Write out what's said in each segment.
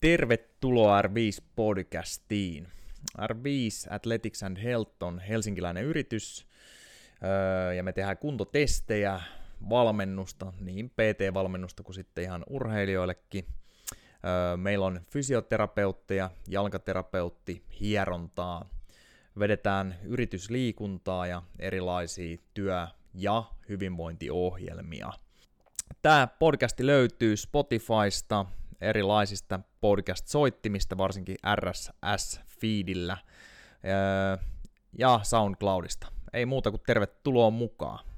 Tervetuloa R5-podcastiin. R5 Athletics and Health on helsinkiläinen yritys, öö, ja me tehdään kuntotestejä, valmennusta, niin PT-valmennusta kuin sitten ihan urheilijoillekin. Öö, meillä on fysioterapeutteja, jalkaterapeutti, hierontaa, vedetään yritysliikuntaa ja erilaisia työ- ja hyvinvointiohjelmia. Tämä podcasti löytyy Spotifysta, erilaisista podcast-soittimista, varsinkin RSS-feedillä ja SoundCloudista. Ei muuta kuin tervetuloa mukaan.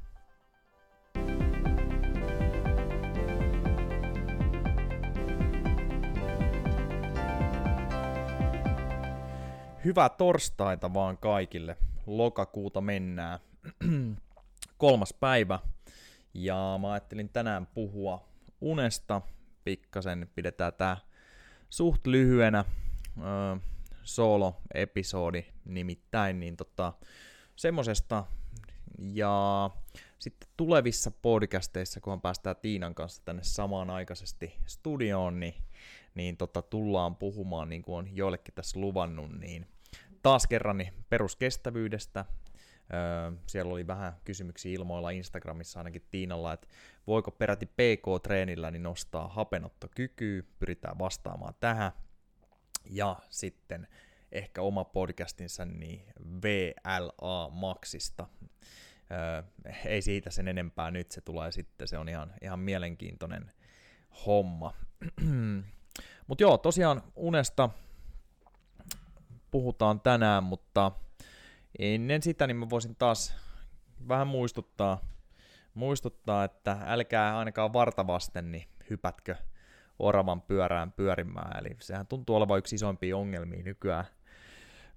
Hyvää torstaita vaan kaikille. Lokakuuta mennään. Kolmas päivä. Ja mä ajattelin tänään puhua unesta, pikkasen pidetään tää suht lyhyenä öö, solo-episodi nimittäin, niin tota, semmosesta. Ja sitten tulevissa podcasteissa, kun päästään Tiinan kanssa tänne samanaikaisesti studioon, niin, niin tota, tullaan puhumaan, niin kuin on joillekin tässä luvannut, niin taas kerran niin peruskestävyydestä, siellä oli vähän kysymyksiä ilmoilla Instagramissa ainakin Tiinalla, että voiko peräti PK-treenillä niin nostaa hapenottokykyä, pyritään vastaamaan tähän. Ja sitten ehkä oma podcastinsa niin VLA Maxista. ei siitä sen enempää nyt, se tulee sitten, se on ihan, ihan mielenkiintoinen homma. Mutta joo, tosiaan unesta puhutaan tänään, mutta ennen sitä niin mä voisin taas vähän muistuttaa, muistuttaa, että älkää ainakaan vartavasten niin hypätkö oravan pyörään pyörimään. Eli sehän tuntuu olevan yksi isoimpia ongelmia nykyään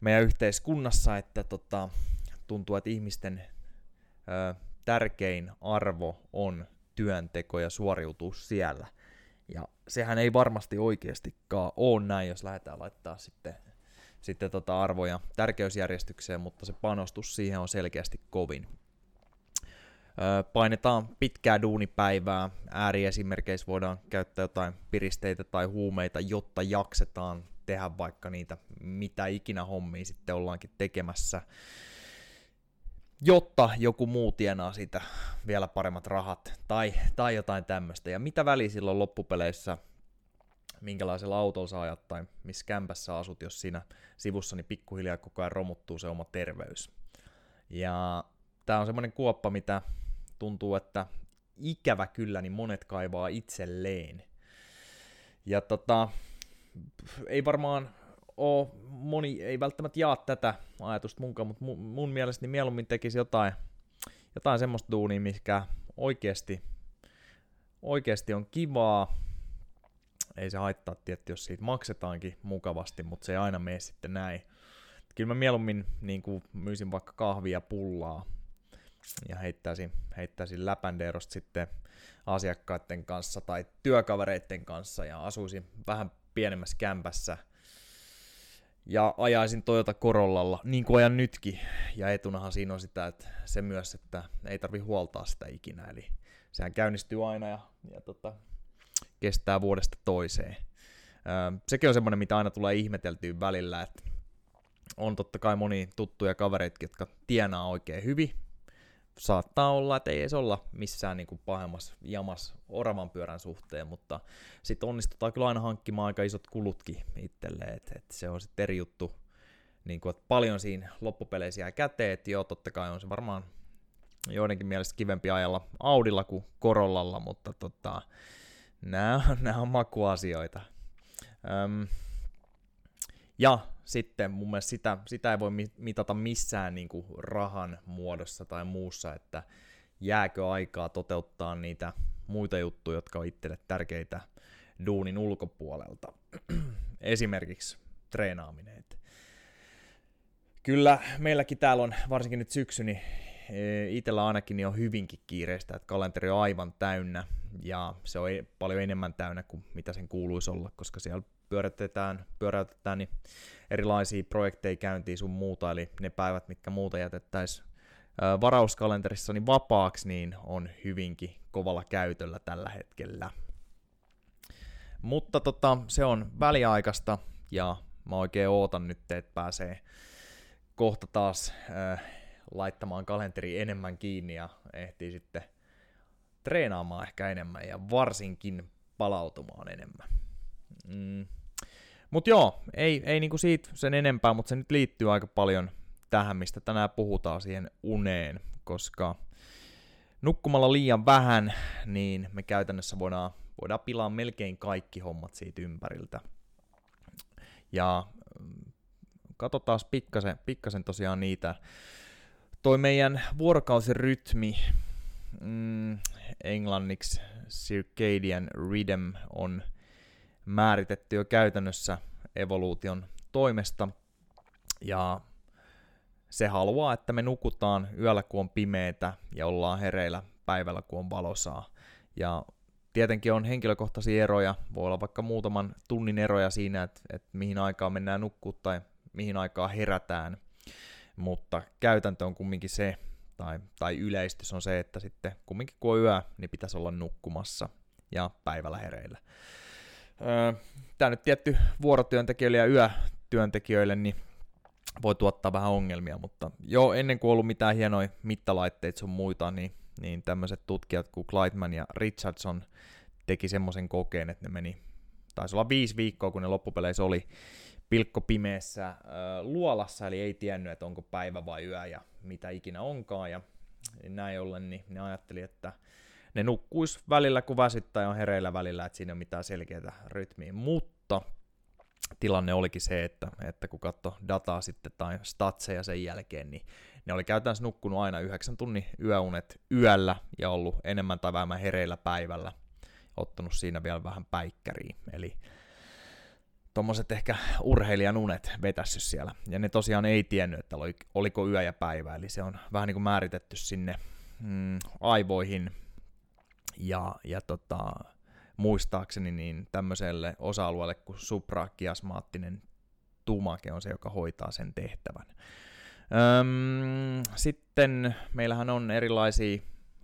meidän yhteiskunnassa, että tota, tuntuu, että ihmisten ö, tärkein arvo on työnteko ja suoriutus siellä. Ja sehän ei varmasti oikeastikaan ole näin, jos lähdetään laittaa sitten sitten tota arvoja tärkeysjärjestykseen, mutta se panostus siihen on selkeästi kovin. Öö, painetaan pitkää duunipäivää, ääriesimerkeissä voidaan käyttää jotain piristeitä tai huumeita, jotta jaksetaan tehdä vaikka niitä mitä ikinä hommia sitten ollaankin tekemässä, jotta joku muu tienaa siitä vielä paremmat rahat tai, tai jotain tämmöistä. Ja mitä väliä silloin loppupeleissä minkälaisella autolla sä ajat tai missä kämpässä asut, jos siinä sivussa niin pikkuhiljaa koko ajan romuttuu se oma terveys. Ja tämä on semmoinen kuoppa, mitä tuntuu, että ikävä kyllä niin monet kaivaa itselleen. Ja tota, ei varmaan ole, moni ei välttämättä jaa tätä ajatusta munkaan, mutta mun, mun mielestä niin mieluummin tekisi jotain, jotain semmoista duunia, mikä oikeasti, oikeasti on kivaa, ei se haittaa tietty, jos siitä maksetaankin mukavasti, mutta se ei aina mene sitten näin. Kyllä mä mieluummin niin kuin myisin vaikka kahvia pullaa ja heittäisin, heittäisin läpändeerosta sitten asiakkaiden kanssa tai työkavereiden kanssa ja asuisin vähän pienemmässä kämpässä ja ajaisin Toyota Corollalla, niin kuin ajan nytkin. Ja etunahan siinä on sitä, että se myös, että ei tarvi huoltaa sitä ikinä, eli sehän käynnistyy aina ja, ja tota, kestää vuodesta toiseen. sekin on semmoinen, mitä aina tulee ihmeteltyä välillä, että on totta kai moni tuttuja kavereita, jotka tienaa oikein hyvin. Saattaa olla, että ei edes olla missään niin pahemmassa jamas oravan pyörän suhteen, mutta sitten onnistutaan kyllä aina hankkimaan aika isot kulutkin itselleen, että, että se on sitten eri juttu, niin kuin, että paljon siinä loppupeleissä jää käteen, että joo, totta kai on se varmaan joidenkin mielestä kivempi ajalla Audilla kuin Korollalla, mutta tota, Nämä on, nämä on makuasioita. Öm, ja sitten mun mielestä sitä, sitä ei voi mitata missään niin kuin rahan muodossa tai muussa, että jääkö aikaa toteuttaa niitä muita juttuja, jotka on itselle tärkeitä duunin ulkopuolelta. Esimerkiksi treenaaminen. Kyllä meilläkin täällä on, varsinkin nyt syksy, niin itsellä ainakin niin on hyvinkin kiireistä, että kalenteri on aivan täynnä ja se on e- paljon enemmän täynnä kuin mitä sen kuuluisi olla, koska siellä pyörätetään, pyöräytetään niin erilaisia projekteja käyntiin sun muuta, eli ne päivät, mitkä muuta jätettäisiin varauskalenterissa niin vapaaksi, niin on hyvinkin kovalla käytöllä tällä hetkellä. Mutta tota, se on väliaikaista ja mä oikein ootan nyt, että pääsee kohta taas äh, laittamaan kalenteri enemmän kiinni ja ehtii sitten treenaamaan ehkä enemmän ja varsinkin palautumaan enemmän. Mm. Mutta joo, ei, ei niinku siitä sen enempää, mutta se nyt liittyy aika paljon tähän, mistä tänään puhutaan siihen uneen, koska nukkumalla liian vähän, niin me käytännössä voidaan, voidaan pilaa melkein kaikki hommat siitä ympäriltä. Ja mm, katsotaan pikkasen, pikkasen tosiaan niitä. Toi meidän vuorokausirytmi, mm, englanniksi circadian rhythm, on määritetty jo käytännössä evoluution toimesta. Ja se haluaa, että me nukutaan yöllä, kun on pimeätä, ja ollaan hereillä päivällä, kun on valosaa. Ja tietenkin on henkilökohtaisia eroja, voi olla vaikka muutaman tunnin eroja siinä, että, että mihin aikaan mennään nukkua tai mihin aikaan herätään, mutta käytäntö on kumminkin se, tai, tai yleistys on se, että sitten kumminkin kun on yö, niin pitäisi olla nukkumassa ja päivällä hereillä. Öö, Tämä nyt tietty vuorotyöntekijöille ja yötyöntekijöille, niin voi tuottaa vähän ongelmia, mutta jo ennen kuin ollut mitään hienoja mittalaitteita sun muita, niin, niin tämmöiset tutkijat kuin Kleitman ja Richardson teki semmoisen kokeen, että ne meni, taisi olla viisi viikkoa, kun ne loppupeleissä oli pilkko pimeässä äh, luolassa, eli ei tiennyt, että onko päivä vai yö ja mitä ikinä onkaan, ja näin ollen, niin ne ajatteli, että ne nukkuis välillä, kun väsyttää ja on hereillä välillä, että siinä ei ole mitään selkeää rytmiä, mutta tilanne olikin se, että, että kun katsoi dataa sitten tai statseja sen jälkeen, niin ne oli käytännössä nukkunut aina 9 tunnin yöunet yöllä ja ollut enemmän tai vähemmän hereillä päivällä, ottanut siinä vielä vähän päikkäriä, eli tuommoiset ehkä urheilijan unet vetässy siellä. Ja ne tosiaan ei tiennyt, että oli, oliko yö ja päivä, eli se on vähän niin kuin määritetty sinne mm, aivoihin ja, ja tota, muistaakseni niin tämmöiselle osa-alueelle kuin suprakiasmaattinen tumake on se, joka hoitaa sen tehtävän. Öm, sitten meillähän on erilaisia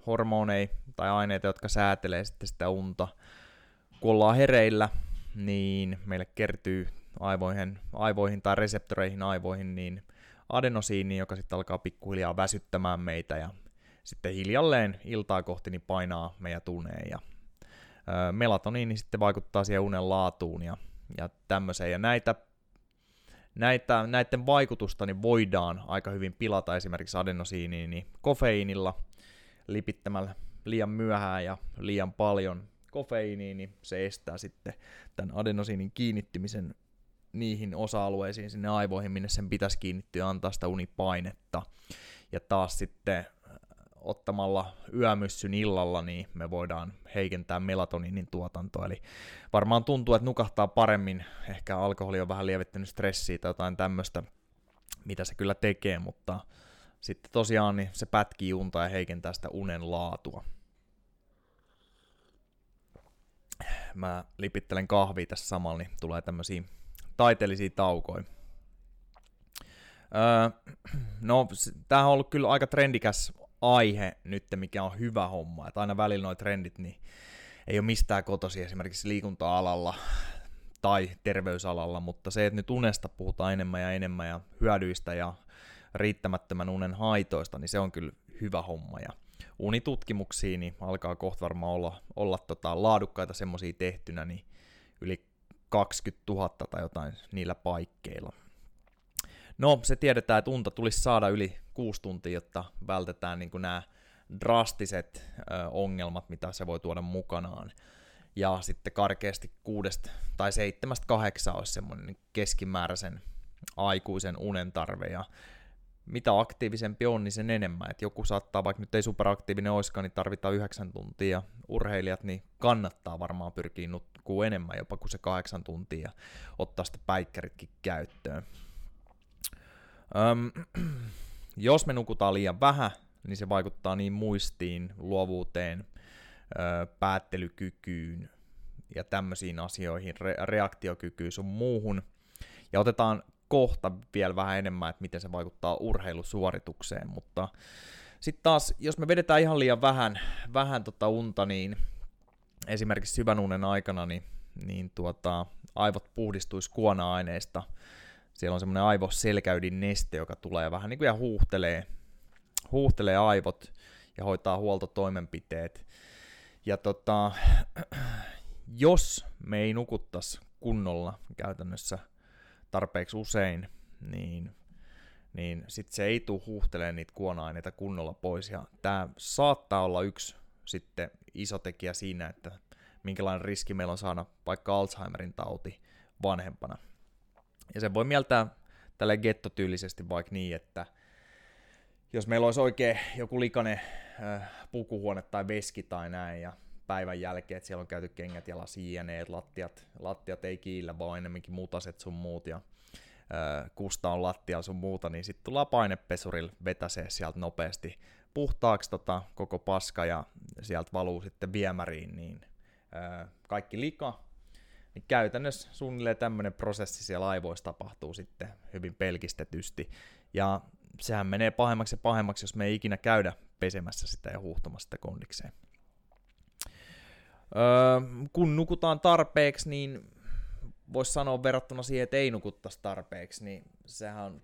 hormoneja tai aineita, jotka säätelee sitten sitä unta. Kun ollaan hereillä, niin meille kertyy aivoihin, aivoihin tai reseptoreihin aivoihin niin adenosiini, joka sitten alkaa pikkuhiljaa väsyttämään meitä ja sitten hiljalleen iltaa kohti niin painaa meidän tuneen ja melatoniini sitten vaikuttaa siihen unen laatuun ja, ja tämmöiseen. Ja näitä, näitä, näiden vaikutusta niin voidaan aika hyvin pilata esimerkiksi adenosiiniin niin kofeiinilla lipittämällä liian myöhään ja liian paljon kofeiiniin, niin se estää sitten tämän adenosiinin kiinnittymisen niihin osa-alueisiin sinne aivoihin, minne sen pitäisi kiinnittyä ja antaa sitä unipainetta. Ja taas sitten ottamalla yömyssyn illalla, niin me voidaan heikentää melatoniinin tuotantoa. Eli varmaan tuntuu, että nukahtaa paremmin. Ehkä alkoholi on vähän lievittänyt stressiä tai jotain tämmöistä, mitä se kyllä tekee, mutta sitten tosiaan niin se pätkii unta ja heikentää sitä unen laatua. Mä lipittelen kahvia tässä samalla, niin tulee tämmöisiä taiteellisia taukoja. Öö, no, tämähän on ollut kyllä aika trendikäs aihe nyt, mikä on hyvä homma. Että aina välillä nuo trendit niin ei ole mistään kotosi esimerkiksi liikunta-alalla tai terveysalalla, mutta se, että nyt unesta puhutaan enemmän ja enemmän ja hyödyistä ja riittämättömän unen haitoista, niin se on kyllä hyvä homma. Ja unitutkimuksiin niin alkaa kohta varmaan olla, olla tota, laadukkaita semmoisia tehtynä, niin yli 20 000 tai jotain niillä paikkeilla. No, se tiedetään, että unta tulisi saada yli kuusi tuntia, jotta vältetään niin nämä drastiset ö, ongelmat, mitä se voi tuoda mukanaan. Ja sitten karkeasti kuudesta tai seitsemästä kahdeksan olisi semmoinen keskimääräisen aikuisen unen tarve. Ja mitä aktiivisempi on, niin sen enemmän. Et joku saattaa, vaikka nyt ei superaktiivinen olisikaan, niin tarvitaan yhdeksän tuntia. Urheilijat, niin kannattaa varmaan pyrkiä nukkuu enemmän jopa kuin se kahdeksan tuntia ja ottaa sitten päikkäritkin käyttöön. Öm, jos me nukutaan liian vähän, niin se vaikuttaa niin muistiin, luovuuteen, päättelykykyyn ja tämmöisiin asioihin, re- reaktiokykyyn sun muuhun. Ja otetaan kohta vielä vähän enemmän, että miten se vaikuttaa urheilusuoritukseen, mutta sitten taas, jos me vedetään ihan liian vähän, vähän tota unta, niin esimerkiksi syvän unen aikana, niin niin tuota, aivot puhdistuisi kuona-aineista. Siellä on semmoinen aivoselkäydin neste, joka tulee vähän niin kuin ja huuhtelee, huuhtelee aivot ja hoitaa huoltotoimenpiteet. Ja tota, jos me ei nukuttaisi kunnolla käytännössä tarpeeksi usein, niin, niin sitten se ei tule huuhtelemaan niitä kuona-aineita kunnolla pois. Ja tämä saattaa olla yksi sitten iso tekijä siinä, että minkälainen riski meillä on saada vaikka Alzheimerin tauti vanhempana. Ja se voi mieltää tälle gettotyylisesti vaikka niin, että jos meillä olisi oikein joku likainen äh, pukuhuone tai veski tai näin, ja päivän jälkeen, että siellä on käyty kengät ja lasiineet, lattiat, lattiat ei kiillä, vaan enemmänkin mutaset sun muut, ja äh, kusta on lattia sun muuta, niin sitten tullaan painepesurilla vetäsee sieltä nopeasti puhtaaksi tota, koko paska, ja sieltä valuu sitten viemäriin, niin äh, kaikki lika, niin käytännössä suunnilleen tämmöinen prosessi siellä aivoissa tapahtuu sitten hyvin pelkistetysti. Ja sehän menee pahemmaksi ja pahemmaksi, jos me ei ikinä käydä pesemässä sitä ja huuhtomassa sitä kondikseen. Öö, kun nukutaan tarpeeksi, niin voisi sanoa verrattuna siihen, että ei nukuttaisi tarpeeksi, niin sehän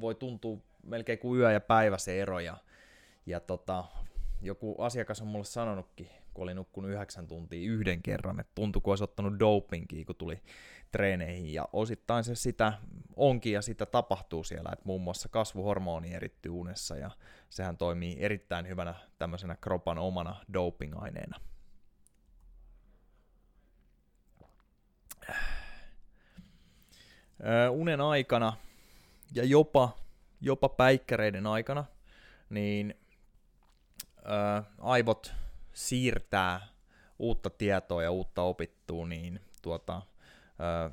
voi tuntua melkein kuin yö ja päivä se ero. Ja, ja tota, joku asiakas on mulle sanonutkin, kun oli nukkunut yhdeksän tuntia yhden kerran, että tuntui, kun olisi ottanut dopingia, kun tuli treeneihin, ja osittain se sitä onkin, ja sitä tapahtuu siellä, että muun muassa kasvuhormoni erittyy unessa, ja sehän toimii erittäin hyvänä tämmöisenä kropan omana doping-aineena. Unen aikana ja jopa, jopa päikkäreiden aikana, niin ää, aivot siirtää uutta tietoa ja uutta opittua niin tuota, ää,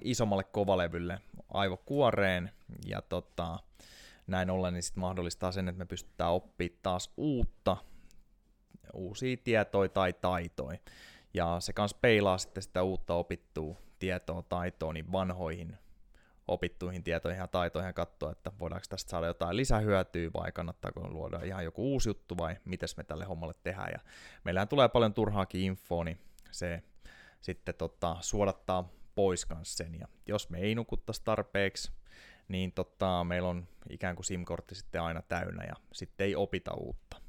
isommalle kovalevylle aivokuoreen, ja tota, näin ollen niin sit mahdollistaa sen, että me pystytään oppimaan taas uutta, uusia tietoja tai taitoja. Ja se kanssa peilaa sitten sitä uutta opittua tietoa, taitoa niin vanhoihin opittuihin tietoihin ja taitoihin ja katsoa, että voidaanko tästä saada jotain lisähyötyä vai kannattaako luoda ihan joku uusi juttu vai miten me tälle hommalle tehdään. Ja meillähän tulee paljon turhaakin infoa, niin se sitten tota, suodattaa pois kanssa sen. Ja jos me ei nukuttaisi tarpeeksi, niin tota, meillä on ikään kuin SIM-kortti sitten aina täynnä ja sitten ei opita uutta.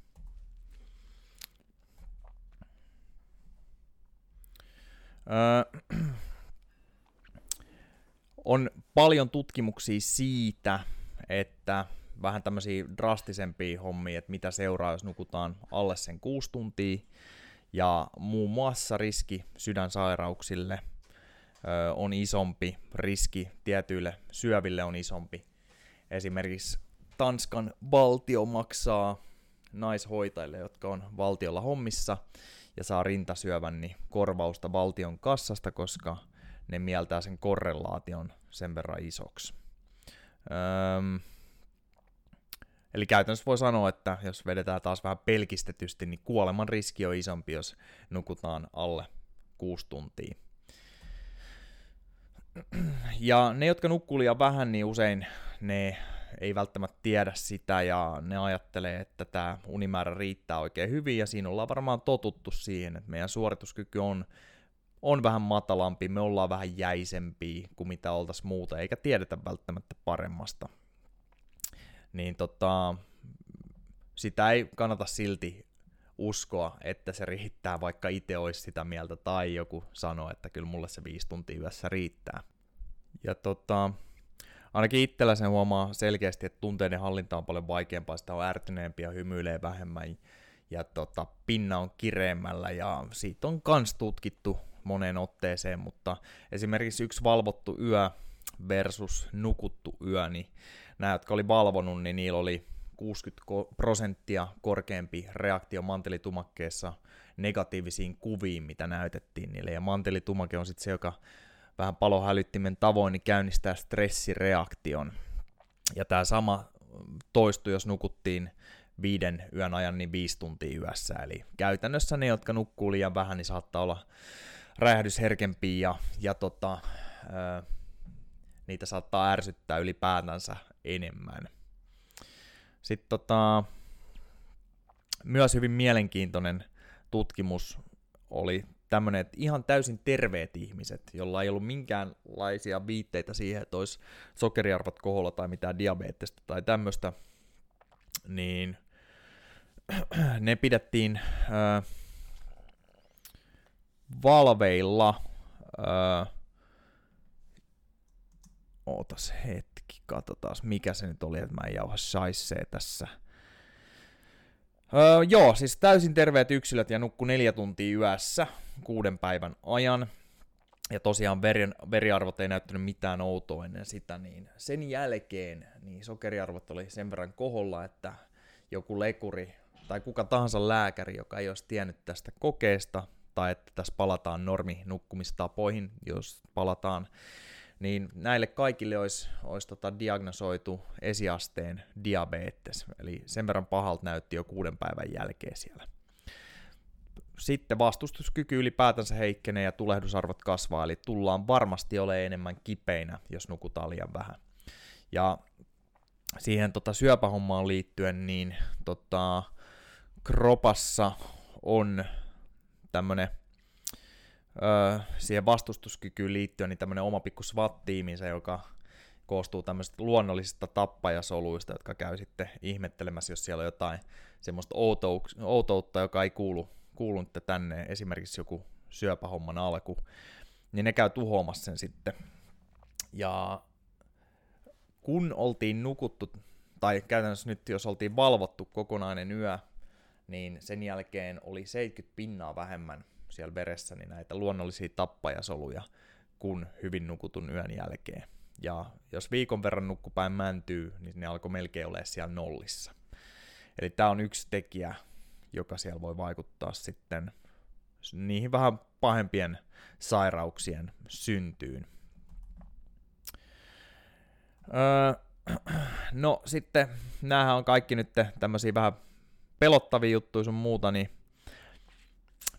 On paljon tutkimuksia siitä, että vähän tämmöisiä drastisempia hommia, että mitä seuraa, jos nukutaan alle sen kuusi tuntia, ja muun muassa riski sydänsairauksille ö, on isompi, riski tietyille syöville on isompi. Esimerkiksi Tanskan valtio maksaa naishoitajille, jotka on valtiolla hommissa, ja saa rintasyövän niin korvausta valtion kassasta, koska ne mieltää sen korrelaation sen verran isoksi. Öm, eli käytännössä voi sanoa, että jos vedetään taas vähän pelkistetysti, niin kuoleman riski on isompi, jos nukutaan alle kuusi tuntia. Ja ne, jotka nukkuu liian vähän, niin usein ne ei välttämättä tiedä sitä ja ne ajattelee, että tämä unimäärä riittää oikein hyvin ja siinä ollaan varmaan totuttu siihen, että meidän suorituskyky on on vähän matalampi, me ollaan vähän jäisempiä kuin mitä oltaisiin muuta, eikä tiedetä välttämättä paremmasta. Niin tota, sitä ei kannata silti uskoa, että se riittää, vaikka itse olisi sitä mieltä, tai joku sanoo, että kyllä mulle se viisi tuntia yössä riittää. Ja tota, ainakin itsellä sen huomaa selkeästi, että tunteiden hallinta on paljon vaikeampaa, sitä on ärtyneempi ja hymyilee vähemmän, ja tota, pinna on kireemmällä, ja siitä on kans tutkittu moneen otteeseen, mutta esimerkiksi yksi valvottu yö versus nukuttu yö, niin nämä, jotka oli valvonut, niin niillä oli 60 prosenttia korkeampi reaktio mantelitumakkeessa negatiivisiin kuviin, mitä näytettiin niille. Ja mantelitumake on sitten se, joka vähän palohälyttimen tavoin niin käynnistää stressireaktion. Ja tämä sama toistui, jos nukuttiin viiden yön ajan, niin viisi tuntia yössä. Eli käytännössä ne, jotka nukkuu liian vähän, niin saattaa olla räjähdysherkempiä ja, ja tota, ää, niitä saattaa ärsyttää ylipäätänsä enemmän. Sitten tota, myös hyvin mielenkiintoinen tutkimus oli tämmöinen, että ihan täysin terveet ihmiset, jolla ei ollut minkäänlaisia viitteitä siihen, että olisi sokeriarvot koholla tai mitään diabetesta tai tämmöistä, niin ne pidettiin äh, valveilla. Äh, ootas hetki, katsotaan mikä se nyt oli, että mä en jauha saissee tässä. Öö, joo, siis täysin terveet yksilöt ja nukku neljä tuntia yössä kuuden päivän ajan. Ja tosiaan veri, veriarvot ei näyttänyt mitään outoa ennen sitä, niin sen jälkeen niin sokeriarvot oli sen verran koholla, että joku lekuri tai kuka tahansa lääkäri, joka ei olisi tiennyt tästä kokeesta, tai että tässä palataan normi nukkumistapoihin, jos palataan, niin näille kaikille olisi, olisi tota diagnosoitu esiasteen diabetes, eli sen verran pahalta näytti jo kuuden päivän jälkeen siellä. Sitten vastustuskyky ylipäätänsä heikkenee ja tulehdusarvot kasvaa, eli tullaan varmasti ole enemmän kipeinä, jos nukutaan liian vähän. Ja siihen tota syöpähommaan liittyen, niin tota, kropassa on tämmöinen siihen vastustuskykyyn liittyen niin tämmöinen oma pikku SWAT-tiiminsä, joka koostuu tämmöisistä luonnollisista tappajasoluista, jotka käy sitten ihmettelemässä, jos siellä on jotain semmoista outoutta, joka ei kuulu, kuulu tänne, esimerkiksi joku syöpähomman alku, niin ne käy tuhoamassa sen sitten. Ja kun oltiin nukuttu, tai käytännössä nyt jos oltiin valvottu kokonainen yö, niin sen jälkeen oli 70 pinnaa vähemmän siellä veressä niin näitä luonnollisia tappajasoluja kuin hyvin nukutun yön jälkeen. Ja jos viikon verran nukkupäin mäntyy, niin ne alkoi melkein olla siellä nollissa. Eli tämä on yksi tekijä, joka siellä voi vaikuttaa sitten niihin vähän pahempien sairauksien syntyyn. Öö, no sitten, näähän on kaikki nyt tämmöisiä vähän pelottavia juttuja sun muuta, niin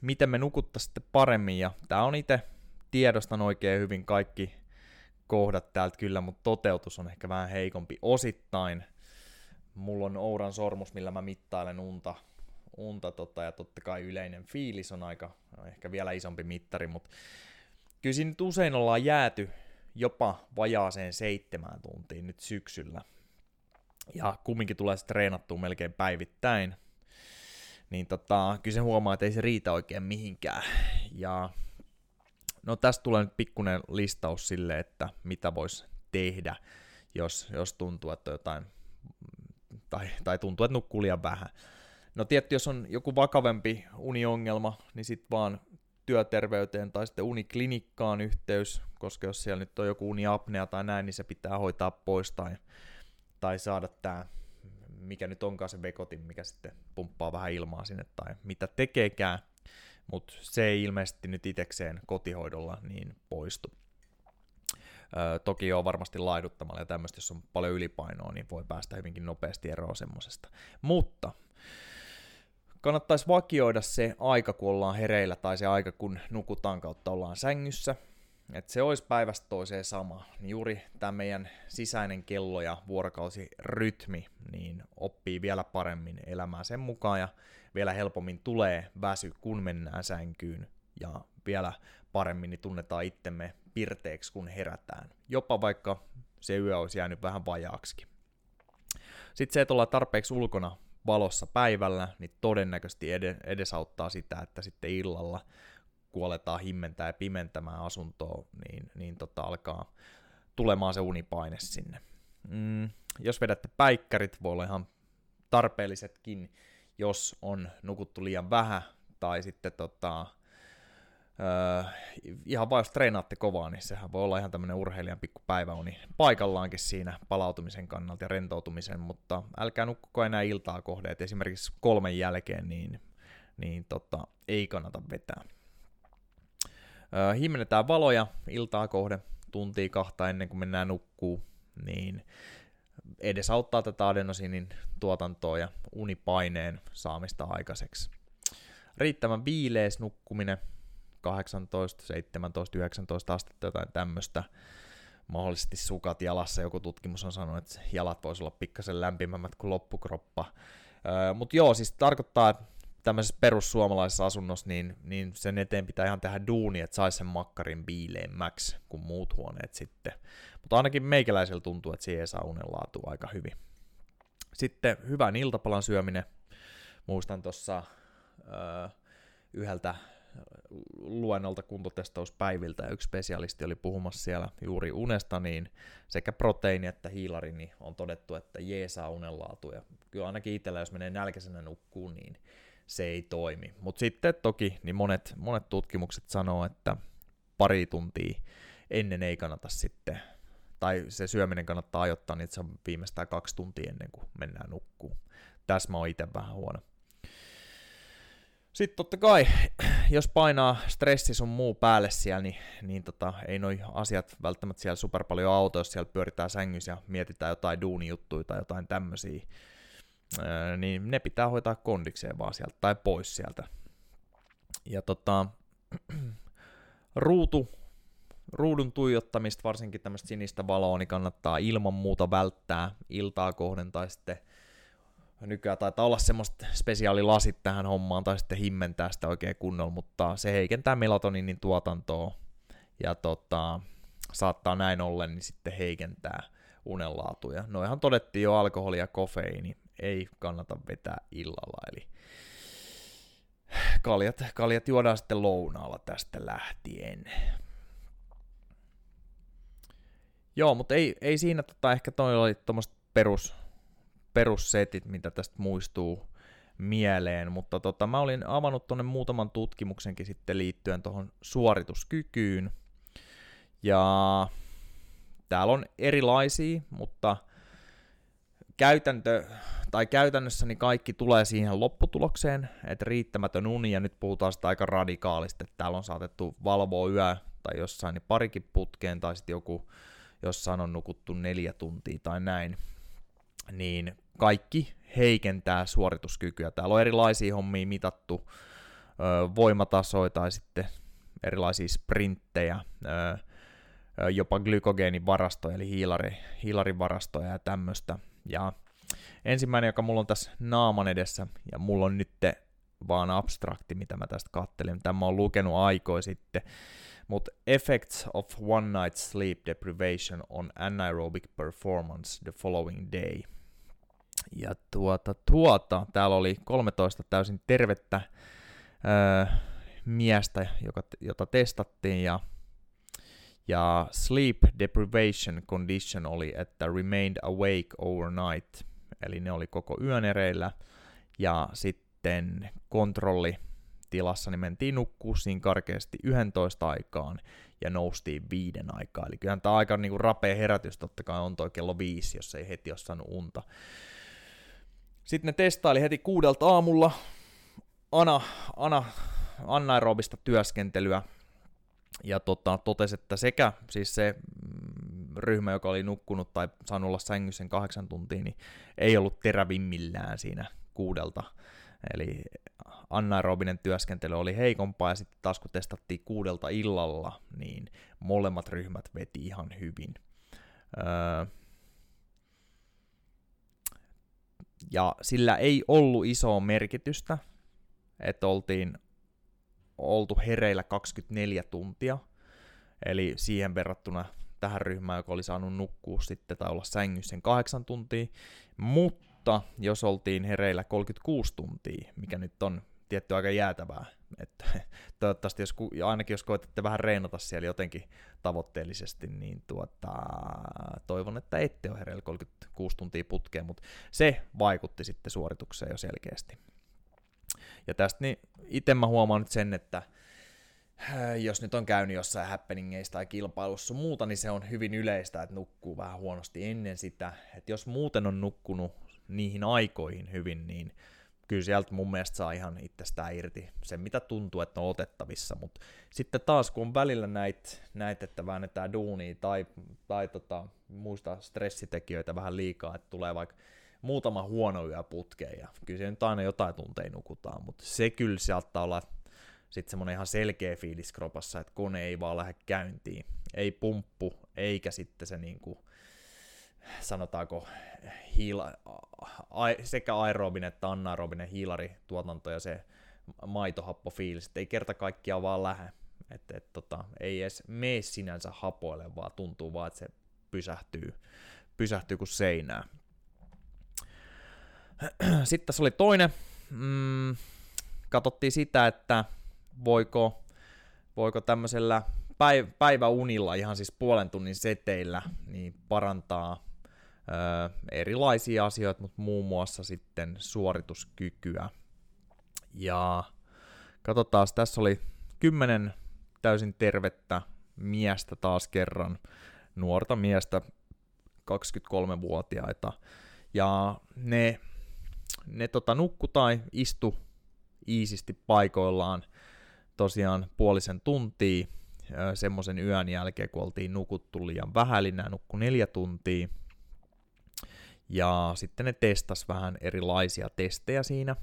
miten me nukuttaa sitten paremmin, ja tää on itse tiedostan oikein hyvin kaikki kohdat täältä kyllä, mutta toteutus on ehkä vähän heikompi osittain. Mulla on Ouran sormus, millä mä mittailen unta, unta tota, ja totta kai yleinen fiilis on aika ehkä vielä isompi mittari, mutta kyllä siinä nyt usein ollaan jääty jopa vajaaseen seitsemään tuntiin nyt syksyllä. Ja kumminkin tulee treenattua melkein päivittäin niin tota, kyllä se huomaa, että ei se riitä oikein mihinkään. Ja no tästä tulee nyt pikkuinen listaus sille, että mitä voisi tehdä, jos, jos tuntuu, että jotain, tai, tai tuntuu, että nukkuu liian vähän. No tietty, jos on joku vakavempi uniongelma, niin sitten vaan työterveyteen tai sitten uniklinikkaan yhteys, koska jos siellä nyt on joku uniapnea tai näin, niin se pitää hoitaa pois tai, tai saada tämä mikä nyt onkaan se vekotin, mikä sitten pumppaa vähän ilmaa sinne tai mitä tekeekään, mutta se ei ilmeisesti nyt itekseen kotihoidolla niin poistu. Öö, toki on varmasti laiduttamalla ja tämmöistä, jos on paljon ylipainoa, niin voi päästä hyvinkin nopeasti eroon semmosesta. Mutta kannattaisi vakioida se aika, kun ollaan hereillä, tai se aika, kun nukutaan kautta ollaan sängyssä, että se olisi päivästä toiseen sama, niin juuri tämä meidän sisäinen kello ja vuorokausirytmi niin oppii vielä paremmin elämään sen mukaan ja vielä helpommin tulee väsy, kun mennään sänkyyn ja vielä paremmin niin tunnetaan itsemme pirteeksi, kun herätään. Jopa vaikka se yö olisi jäänyt vähän vajaaksi. Sitten se, että ollaan tarpeeksi ulkona valossa päivällä, niin todennäköisesti edesauttaa sitä, että sitten illalla kun aletaan himmentää ja pimentämään asuntoa, niin, niin tota, alkaa tulemaan se unipaine sinne. Mm, jos vedätte päikkärit, voi olla ihan tarpeellisetkin, jos on nukuttu liian vähän, tai sitten tota, öö, ihan vain jos treenaatte kovaa, niin sehän voi olla ihan tämmöinen urheilijan pikku päiväuni paikallaankin siinä palautumisen kannalta ja rentoutumisen, mutta älkää nukkuko enää iltaa kohde, että esimerkiksi kolmen jälkeen niin, niin tota, ei kannata vetää. Himmennetään valoja iltaa kohde tuntia kahta ennen kuin mennään nukkuu, niin edesauttaa tätä adenosinin tuotantoa ja unipaineen saamista aikaiseksi. Riittävän viilees nukkuminen, 18, 17, 19 astetta jotain tämmöistä, mahdollisesti sukat jalassa, joku tutkimus on sanonut, että jalat voisi olla pikkasen lämpimämmät kuin loppukroppa. Mutta joo, siis tarkoittaa, että tämmöisessä perussuomalaisessa asunnossa, niin, niin sen eteen pitää ihan tehdä duuni, että saisi sen makkarin biileemmäksi kuin muut huoneet sitten. Mutta ainakin meikäläisellä tuntuu, että siihen saa unenlaatua aika hyvin. Sitten hyvän iltapalan syöminen. Muistan tuossa yhdeltä luennolta kuntotestauspäiviltä ja yksi spesialisti oli puhumassa siellä juuri unesta, niin sekä proteiini että hiilari niin on todettu, että jeesaa unenlaatu. Ja kyllä ainakin itsellä, jos menee nälkäisenä nukkuun, niin se ei toimi. Mutta sitten toki niin monet, monet tutkimukset sanoo, että pari tuntia ennen ei kannata sitten, tai se syöminen kannattaa ajoittaa niin, se on viimeistään kaksi tuntia ennen kuin mennään nukkuun. Tässä mä oon itse vähän huono. Sitten totta kai, jos painaa stressi sun muu päälle siellä, niin, niin tota, ei noi asiat välttämättä siellä super paljon auto, jos siellä pyöritään sängyssä ja mietitään jotain duunijuttuja tai jotain tämmöisiä, niin ne pitää hoitaa kondikseen vaan sieltä tai pois sieltä. Ja tota, ruutu, ruudun tuijottamista, varsinkin tämmöistä sinistä valoa, niin kannattaa ilman muuta välttää iltaa kohden tai sitten nykyään taitaa olla semmoista spesiaalilasit tähän hommaan, tai sitten himmentää sitä oikein kunnolla, mutta se heikentää melatoninin tuotantoa, ja tota, saattaa näin ollen niin sitten heikentää unenlaatuja. Noihan todettiin jo alkoholi ja kofeiini, ei kannata vetää illalla, eli kaljat, kaljat juodaan sitten lounaalla tästä lähtien. Joo, mutta ei, ei siinä tota, ehkä toi oli tuommoista perus, perussetit, mitä tästä muistuu mieleen, mutta tota, mä olin avannut tuonne muutaman tutkimuksenkin sitten liittyen tuohon suorituskykyyn, ja täällä on erilaisia, mutta käytäntö, tai käytännössä niin kaikki tulee siihen lopputulokseen, että riittämätön uni, ja nyt puhutaan sitä aika radikaalisti, että täällä on saatettu valvoa yö tai jossain niin parikin putkeen, tai sitten joku jossain on nukuttu neljä tuntia tai näin, niin kaikki heikentää suorituskykyä. Täällä on erilaisia hommia mitattu, voimatasoja tai sitten erilaisia sprinttejä, jopa glykogeenivarastoja, eli hiilari, hiilarivarastoja ja tämmöistä. Ja ensimmäinen, joka mulla on tässä naaman edessä, ja mulla on nyt vaan abstrakti, mitä mä tästä kattelin. Tämä on lukenut aikoja sitten. Mutta Effects of One Night Sleep Deprivation on Anaerobic Performance the Following Day – ja tuota, tuota, täällä oli 13 täysin tervettä öö, miestä, joka, jota testattiin, ja, ja sleep deprivation condition oli, että remained awake overnight, eli ne oli koko yön ereillä, ja sitten kontrolli tilassa niin mentiin nukkuu siinä karkeasti 11 aikaan ja noustiin viiden aikaa. Eli kyllähän tämä aika niin kuin rapea herätys totta kai on toi kello viisi, jos ei heti ole saanut unta. Sitten ne testaili heti kuudelta aamulla ana, ana, anaerobista työskentelyä ja tota, totesi, että sekä siis se ryhmä, joka oli nukkunut tai saanut olla sängyssä sen kahdeksan tuntia, niin ei ollut terävimmillään siinä kuudelta. Eli anaerobinen työskentely oli heikompaa ja sitten taas kun testattiin kuudelta illalla, niin molemmat ryhmät veti ihan hyvin. Öö, Ja sillä ei ollut isoa merkitystä, että oltiin oltu hereillä 24 tuntia, eli siihen verrattuna tähän ryhmään, joka oli saanut nukkua sitten tai olla sängyssä sen kahdeksan tuntia, mutta jos oltiin hereillä 36 tuntia, mikä nyt on tietty aika jäätävää, että toivottavasti jos, ainakin jos koetatte vähän reenata siellä jotenkin tavoitteellisesti, niin tuota, toivon, että ette ole hereillä 36 tuntia putkeen, mutta se vaikutti sitten suoritukseen jo selkeästi. Ja tästä niin itse mä huomaan nyt sen, että jos nyt on käynyt jossain happeningeissa tai kilpailussa muuta, niin se on hyvin yleistä, että nukkuu vähän huonosti ennen sitä. Että jos muuten on nukkunut niihin aikoihin hyvin, niin kyllä sieltä mun mielestä saa ihan itsestään irti se, mitä tuntuu, että on otettavissa, mutta sitten taas kun on välillä näitä, näit, että väännetään duunia tai, tai tota, muista stressitekijöitä vähän liikaa, että tulee vaikka muutama huono yö putkeen ja kyllä se nyt aina jotain tunteja nukutaan, mutta se kyllä saattaa olla sitten semmoinen ihan selkeä fiilis kropassa, että kone ei vaan lähde käyntiin, ei pumppu, eikä sitten se niinku sanotaanko hiila, sekä aerobinen että anaerobinen hiilarituotanto ja se maitohappofiilis, että ei kerta kaikkiaan vaan lähde. Että et, tota, ei edes mene sinänsä hapoille, vaan tuntuu vaan, että se pysähtyy, pysähtyy kuin seinää. Sitten tässä oli toinen. Mm, katsottiin sitä, että voiko, voiko tämmöisellä päiv- päiväunilla, ihan siis puolen tunnin seteillä, niin parantaa ö, erilaisia asioita, mutta muun muassa sitten suorituskykyä. Ja katsotaan, tässä oli kymmenen täysin tervettä miestä taas kerran, nuorta miestä, 23-vuotiaita, ja ne, ne tota, nukku tai istu iisisti paikoillaan tosiaan puolisen tuntia semmoisen yön jälkeen, kun oltiin nukuttu liian vähän, eli nämä nukku neljä tuntia. Ja sitten ne testas vähän erilaisia testejä siinä.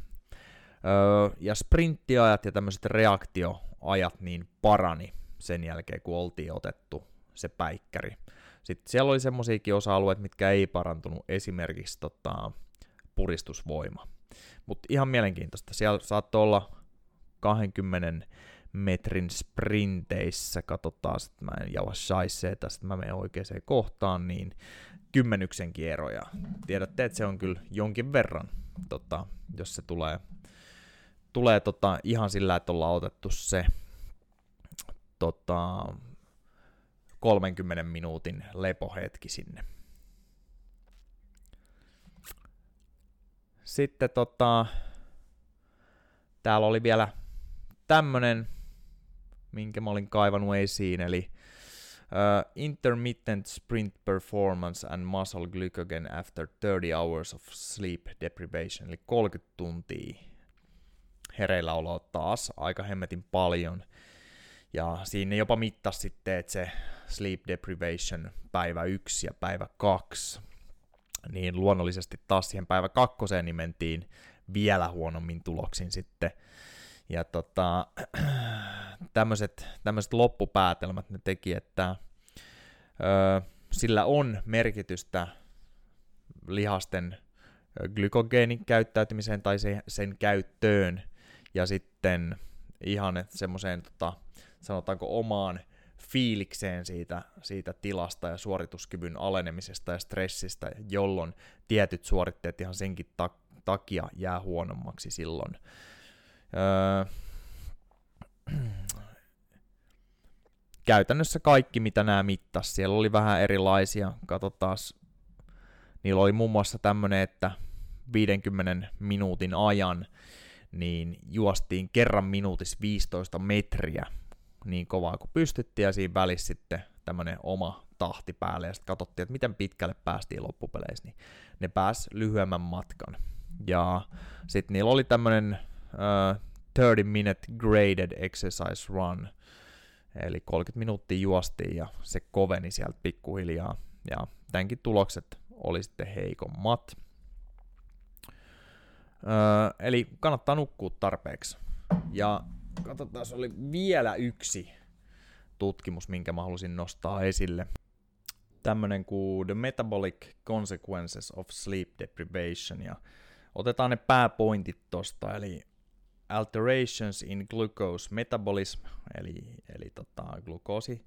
ja sprinttiajat ja tämmöiset reaktioajat niin parani sen jälkeen, kun oltiin otettu se päikkäri. Sitten siellä oli semmoisiakin osa-alueita, mitkä ei parantunut, esimerkiksi tota, puristusvoima. Mutta ihan mielenkiintoista. Siellä saattoi olla 20 metrin sprinteissä, katsotaan, että mä en jaua shaisseeta, että mä menen oikeaan kohtaan, niin kymmenyksenkin eroja. Tiedätte, että se on kyllä jonkin verran, tota, jos se tulee, tulee tota, ihan sillä, että ollaan otettu se tota, 30 minuutin lepohetki sinne. Sitten tota, täällä oli vielä tämmönen, minkä mä olin kaivannut esiin, eli uh, Intermittent Sprint Performance and Muscle Glycogen After 30 Hours of Sleep Deprivation, eli 30 tuntia hereillä oloa taas, aika hemmetin paljon. Ja siinä jopa mittasi sitten, että se sleep deprivation päivä 1 ja päivä 2 niin luonnollisesti taas siihen päivä kakkoseen niin mentiin vielä huonommin tuloksin sitten. Ja tota, tämmöiset, loppupäätelmät ne teki, että ö, sillä on merkitystä lihasten glykogeenin käyttäytymiseen tai se, sen käyttöön ja sitten ihan semmoiseen tota, sanotaanko omaan fiilikseen siitä, siitä tilasta ja suorituskyvyn alenemisesta ja stressistä, jolloin tietyt suoritteet ihan senkin takia jää huonommaksi silloin. Käytännössä kaikki, mitä nämä mittas, siellä oli vähän erilaisia. Katsotaan, niillä oli muun muassa tämmöinen, että 50 minuutin ajan niin juostiin kerran minuutissa 15 metriä niin kovaa kuin pystyttiin, ja siinä välissä sitten tämmöinen oma tahti päälle, ja sitten katsottiin, että miten pitkälle päästiin loppupeleissä, niin ne pääs lyhyemmän matkan. Ja sitten niillä oli tämmöinen uh, 30 minute graded exercise run, eli 30 minuuttia juostiin, ja se koveni sieltä pikkuhiljaa, ja tämänkin tulokset oli sitten heikommat. Uh, eli kannattaa nukkua tarpeeksi. Ja katsotaan, oli vielä yksi tutkimus, minkä mä halusin nostaa esille. Tämmönen kuin The Metabolic Consequences of Sleep Deprivation, ja otetaan ne pääpointit tosta, eli alterations in glucose metabolism, eli, eli tota, glukoosi,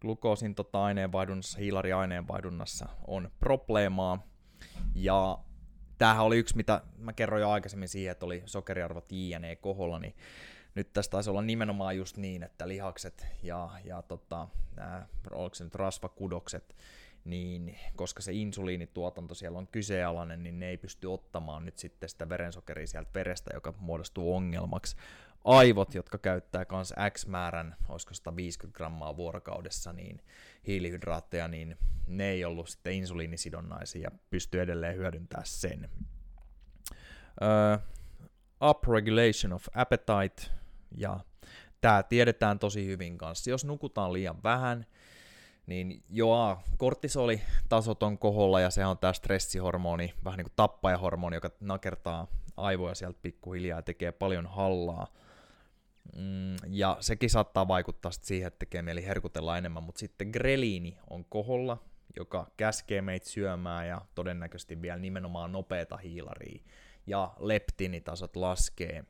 glukoosin tota, aineenvaihdunnassa, hiilariaineenvaihdunnassa on probleemaa, ja tämähän oli yksi, mitä mä kerroin jo aikaisemmin siihen, että oli sokeriarvot JNE koholla, niin nyt tässä taisi olla nimenomaan just niin, että lihakset ja, ja tota, nämä, oliko se nyt rasvakudokset, niin koska se insuliinituotanto siellä on kyseenalainen, niin ne ei pysty ottamaan nyt sitten sitä verensokeria sieltä verestä, joka muodostuu ongelmaksi. Aivot, jotka käyttää myös X määrän, olisiko 150 grammaa vuorokaudessa, niin hiilihydraatteja, niin ne ei ollut sitten insuliinisidonnaisia ja pystyy edelleen hyödyntämään sen. Uh, upregulation of appetite, ja tämä tiedetään tosi hyvin kanssa. Jos nukutaan liian vähän, niin joo, kortisolitasot on koholla ja se on tämä stressihormoni, vähän niin kuin tappajahormoni, joka nakertaa aivoja sieltä pikkuhiljaa ja tekee paljon hallaa. Mm, ja sekin saattaa vaikuttaa siihen, että tekee mieli herkutella enemmän, mutta sitten greliini on koholla, joka käskee meitä syömään ja todennäköisesti vielä nimenomaan nopeata hiilaria. Ja leptinitasot laskee.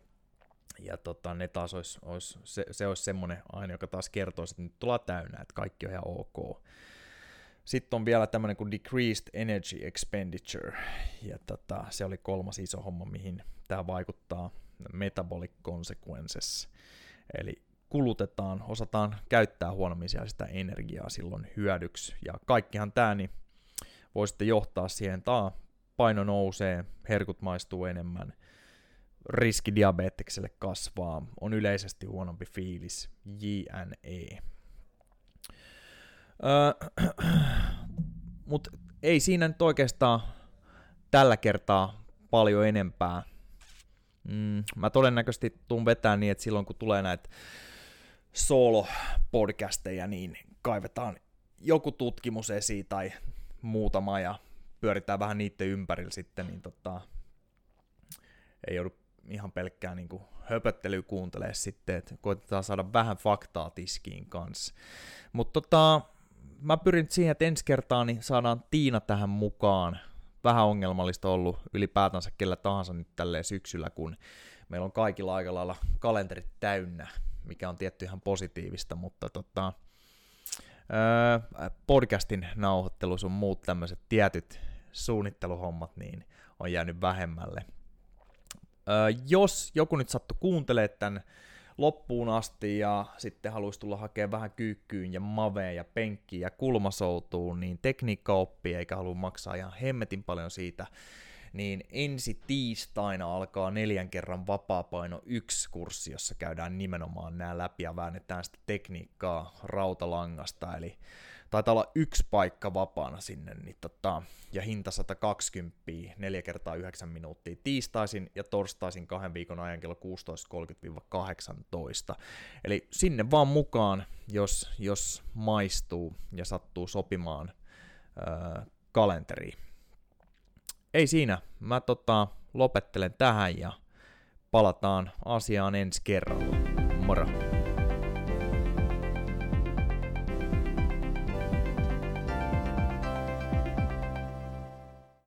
Ja tota, ne taas olisi, olisi, se, se olisi semmoinen aine, joka taas kertoisi, että nyt tullaan täynnä, että kaikki on ihan ok. Sitten on vielä tämmöinen kuin Decreased Energy Expenditure, ja tota, se oli kolmas iso homma, mihin tämä vaikuttaa, Metabolic Consequences. Eli kulutetaan, osataan käyttää huonommin sitä energiaa silloin hyödyksi. Ja kaikkihan tämä niin voi sitten johtaa siihen, että paino nousee, herkut maistuu enemmän, riski diabetekselle kasvaa, on yleisesti huonompi fiilis, JNE. Öö, Mutta ei siinä nyt oikeastaan tällä kertaa paljon enempää. Mm, mä todennäköisesti tuun vetää niin, että silloin kun tulee näitä solo-podcasteja, niin kaivetaan joku tutkimus esiin tai muutama ja pyöritään vähän niiden ympärillä sitten, niin tota, ei joudu ihan pelkkää niin kuin höpöttelyä kuuntelee sitten, että koitetaan saada vähän faktaa tiskiin kanssa. Mutta tota, mä pyrin siihen, että ensi kertaa niin saadaan Tiina tähän mukaan. Vähän ongelmallista ollut ylipäätänsä kellä tahansa nyt tälleen syksyllä, kun meillä on kaikilla aika lailla kalenterit täynnä mikä on tietty ihan positiivista, mutta tota, podcastin nauhoittelu sun muut tämmöiset tietyt suunnitteluhommat niin on jäänyt vähemmälle. Jos joku nyt sattu kuuntelee tämän loppuun asti ja sitten haluaisi tulla hakemaan vähän kyykkyyn ja maveen ja penkkiin ja kulmasoutuun, niin tekniikkaoppi eikä halua maksaa ihan hemmetin paljon siitä, niin ensi tiistaina alkaa neljän kerran vapaapaino yksi kurssi, jossa käydään nimenomaan nämä läpi ja väännetään sitä tekniikkaa rautalangasta, eli taitaa olla yksi paikka vapaana sinne, niin tota, ja hinta 120, 4 kertaa 9 minuuttia tiistaisin ja torstaisin kahden viikon ajan kello 16.30-18. Eli sinne vaan mukaan, jos, jos maistuu ja sattuu sopimaan öö, kalenteriin ei siinä. Mä tota, lopettelen tähän ja palataan asiaan ensi kerralla. Moro!